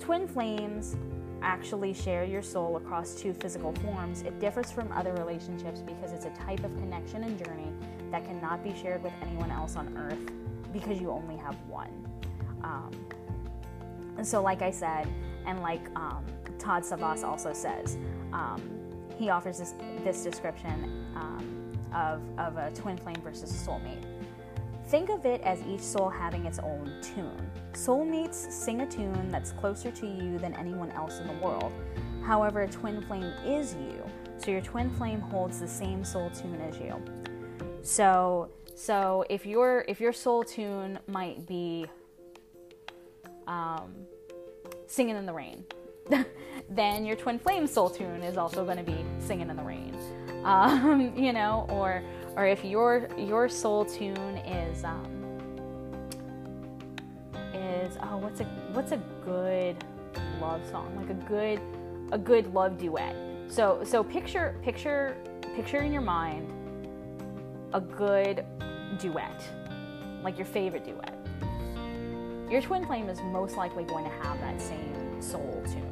Twin flames actually share your soul across two physical forms, it differs from other relationships because it's a type of connection and journey that cannot be shared with anyone else on earth because you only have one. Um, so, like I said, and like um, Todd Savvas also says, um, he offers this, this description um, of, of a twin flame versus soulmate. Think of it as each soul having its own tune. Soulmates sing a tune that's closer to you than anyone else in the world. However, a twin flame is you, so your twin flame holds the same soul tune as you. So, so if your if your soul tune might be um, singing in the rain, then your twin flame soul tune is also going to be singing in the rain. Um, you know, or or if your your soul tune is um, is oh what's a what's a good love song like a good a good love duet. So so picture picture picture in your mind a good duet, like your favorite duet. Your twin flame is most likely going to have that same soul tune.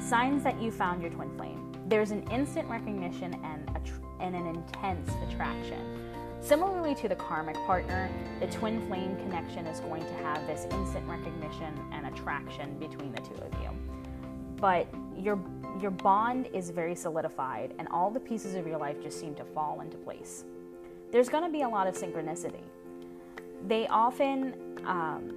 Signs that you found your twin flame. There's an instant recognition and, tr- and an intense attraction. Similarly to the karmic partner, the twin flame connection is going to have this instant recognition and attraction between the two of you. But your your bond is very solidified and all the pieces of your life just seem to fall into place. There's going to be a lot of synchronicity. They often um,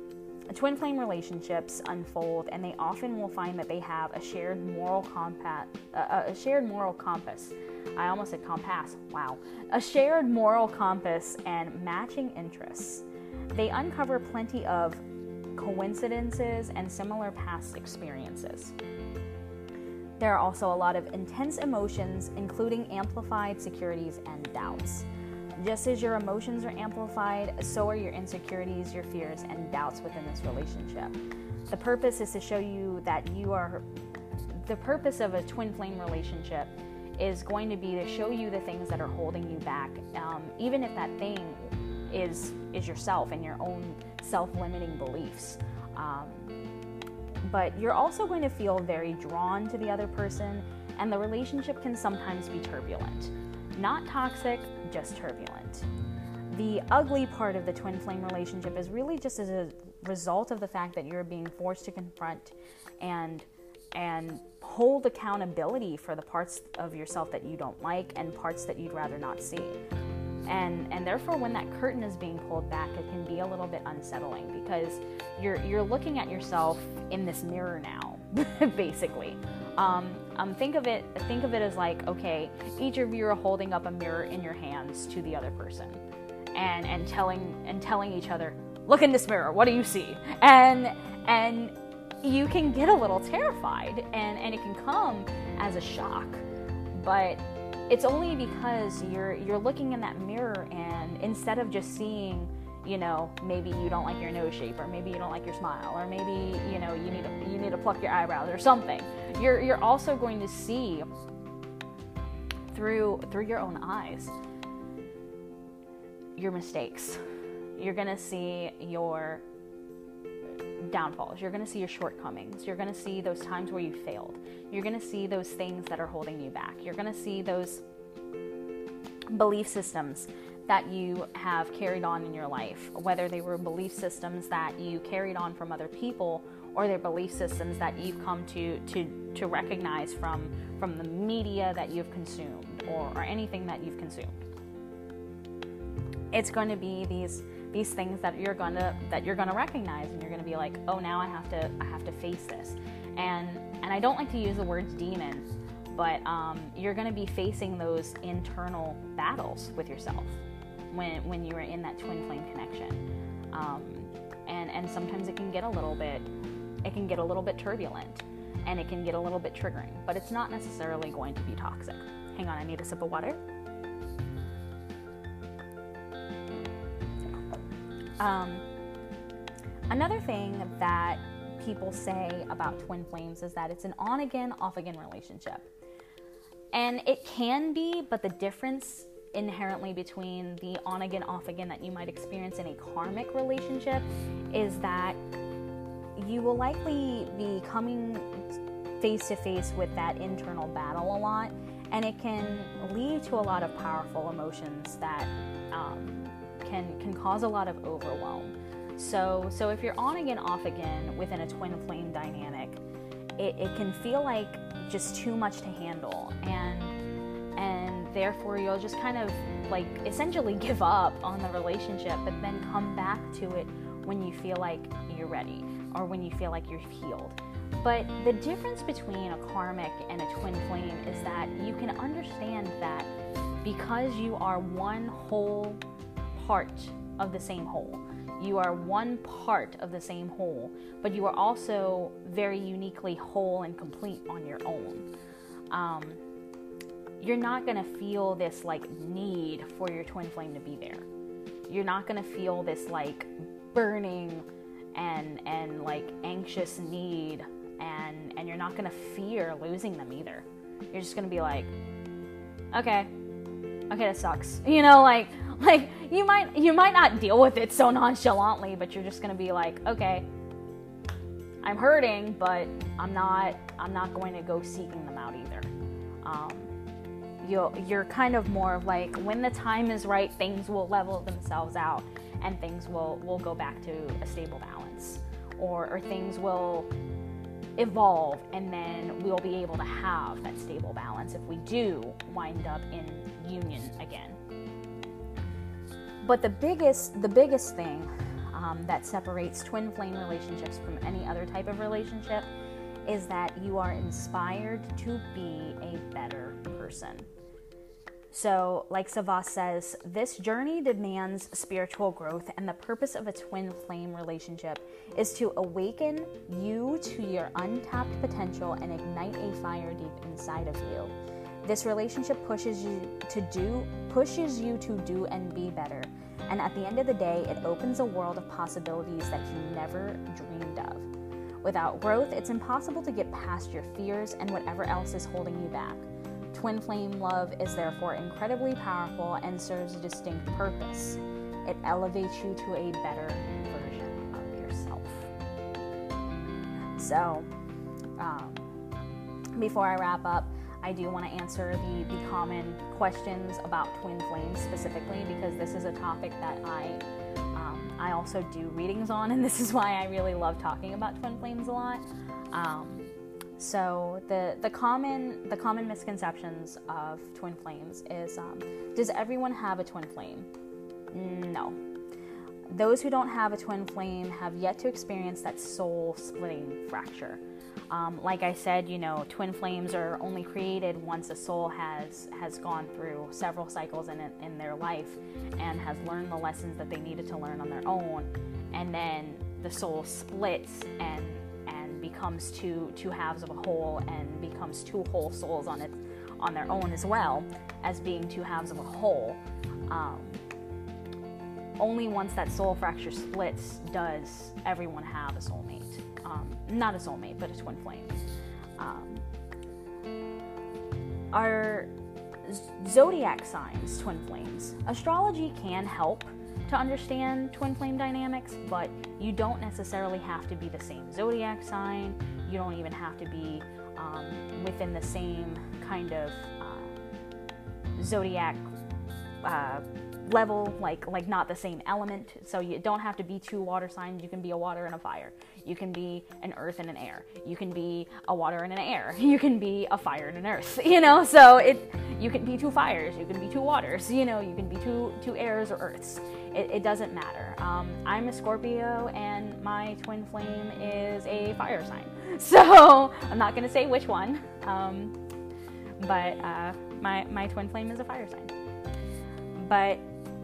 twin flame relationships unfold and they often will find that they have a shared moral compass uh, a shared moral compass. I almost said compass. Wow. A shared moral compass and matching interests. They uncover plenty of coincidences and similar past experiences. There are also a lot of intense emotions including amplified securities and doubts just as your emotions are amplified, so are your insecurities, your fears, and doubts within this relationship. The purpose is to show you that you are, the purpose of a twin flame relationship is going to be to show you the things that are holding you back, um, even if that thing is is yourself and your own self-limiting beliefs. Um, but you're also going to feel very drawn to the other person, and the relationship can sometimes be turbulent. Not toxic, just turbulent. The ugly part of the twin flame relationship is really just as a result of the fact that you're being forced to confront and and hold accountability for the parts of yourself that you don't like and parts that you'd rather not see. And and therefore when that curtain is being pulled back it can be a little bit unsettling because you're you're looking at yourself in this mirror now basically um, um, think of it think of it as like okay each of you are holding up a mirror in your hands to the other person and and telling and telling each other look in this mirror what do you see? And and you can get a little terrified and and it can come as a shock but it's only because you're you're looking in that mirror and instead of just seeing you know, maybe you don't like your nose shape, or maybe you don't like your smile, or maybe you know you need to, you need to pluck your eyebrows or something. You're you're also going to see through through your own eyes your mistakes. You're going to see your downfalls. You're going to see your shortcomings. You're going to see those times where you failed. You're going to see those things that are holding you back. You're going to see those belief systems that you have carried on in your life, whether they were belief systems that you carried on from other people or they're belief systems that you've come to, to, to recognize from, from the media that you've consumed or, or anything that you've consumed. It's going to be these these things that you're gonna that you're gonna recognize and you're gonna be like, oh now I have to I have to face this. And and I don't like to use the words demons, but um, you're gonna be facing those internal battles with yourself when when you are in that twin flame connection. Um, and and sometimes it can get a little bit it can get a little bit turbulent and it can get a little bit triggering, but it's not necessarily going to be toxic. Hang on, I need a sip of water. Um, another thing that people say about twin flames is that it's an on again, off again relationship. And it can be, but the difference inherently between the on again, off again that you might experience in a karmic relationship is that you will likely be coming face to face with that internal battle a lot, and it can lead to a lot of powerful emotions that um, can can cause a lot of overwhelm. So, so if you're on again, off again within a twin flame dynamic, it, it can feel like just too much to handle, and and therefore you'll just kind of like essentially give up on the relationship, but then come back to it when you feel like you're ready or when you feel like you're healed. But the difference between a karmic and a twin flame is that you can understand that because you are one whole part of the same whole. You are one part of the same whole, but you are also very uniquely whole and complete on your own. Um, you're not going to feel this like need for your twin flame to be there. You're not going to feel this like burning and and like anxious need and and you're not going to fear losing them either. You're just going to be like okay. Okay, that sucks. You know, like like you might you might not deal with it so nonchalantly, but you're just going to be like, okay, I'm hurting, but I'm not I'm not going to go seeking them out either. Um, you'll you're kind of more of like when the time is right, things will level themselves out and things will will go back to a stable balance, or or things will evolve and then we'll be able to have that stable balance if we do wind up in union again. But the biggest the biggest thing um, that separates twin flame relationships from any other type of relationship is that you are inspired to be a better person. So, like Savvas says, this journey demands spiritual growth, and the purpose of a twin flame relationship is to awaken you to your untapped potential and ignite a fire deep inside of you. This relationship pushes you to do pushes you to do and be better. And at the end of the day, it opens a world of possibilities that you never dreamed of. Without growth, it's impossible to get past your fears and whatever else is holding you back. Twin flame love is therefore incredibly powerful and serves a distinct purpose. It elevates you to a better version of yourself. So, um, before I wrap up, I do want to answer the, the common questions about twin flames specifically because this is a topic that I I also do readings on, and this is why I really love talking about twin flames a lot. Um, so the the common the common misconceptions of twin flames is um, does everyone have a twin flame? No. Those who don't have a twin flame have yet to experience that soul splitting fracture. Um, like I said, you know, twin flames are only created once a soul has has gone through several cycles in in their life and has learned the lessons that they needed to learn on their own, and then the soul splits and and becomes two two halves of a whole and becomes two whole souls on it on their own as well as being two halves of a whole. Um, only once that soul fracture splits does everyone have a soulmate. Um, not a soulmate, but a twin flame. Um, our zodiac signs, twin flames. Astrology can help to understand twin flame dynamics, but you don't necessarily have to be the same zodiac sign. You don't even have to be um, within the same kind of uh, zodiac uh, level, like like not the same element. So you don't have to be two water signs. You can be a water and a fire. You can be an earth and an air. You can be a water and an air. You can be a fire and an earth. You know, so it you can be two fires. You can be two waters. You know, you can be two two airs or earths it, it doesn't matter. Um, I'm a Scorpio and my twin flame is a fire sign. So I'm not to say which one, um, but uh, my, my twin flame is a fire sign. But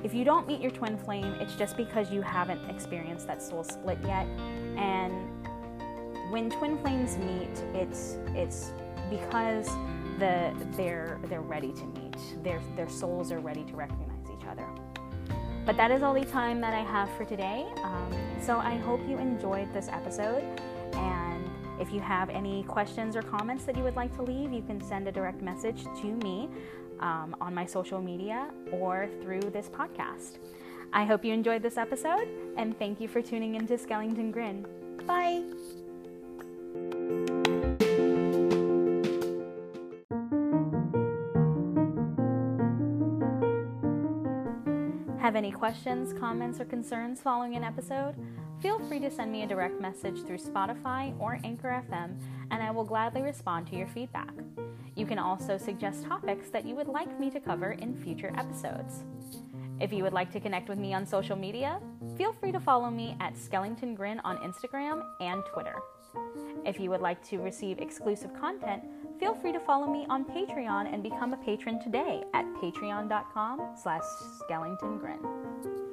if you don't meet your twin flame, it's just because you haven't experienced that soul split yet. And when twin flames meet, it's it's because the they're they're ready to meet. Their their souls are ready to recognize each other. But that is all the time that I have for today. Um, so I hope you enjoyed this episode. And if you have any questions or comments that you would like to leave, you can send a direct message to me um, on my social media or through this podcast. I hope you enjoyed this episode, and thank you for tuning into Schellington Grin. Bye! Have any questions, comments, or concerns following an episode? Feel free to send me a direct message through Spotify or Anchor FM, and I will gladly respond to your feedback. You can also suggest topics that you would like me to cover in future episodes. If you would like to connect with me on social media, feel free to follow me at Schellington Grin on Instagram and Twitter. If you would like to receive exclusive content, feel free to follow me on Patreon and become a patron today at patreon.com slash schellingtongrin.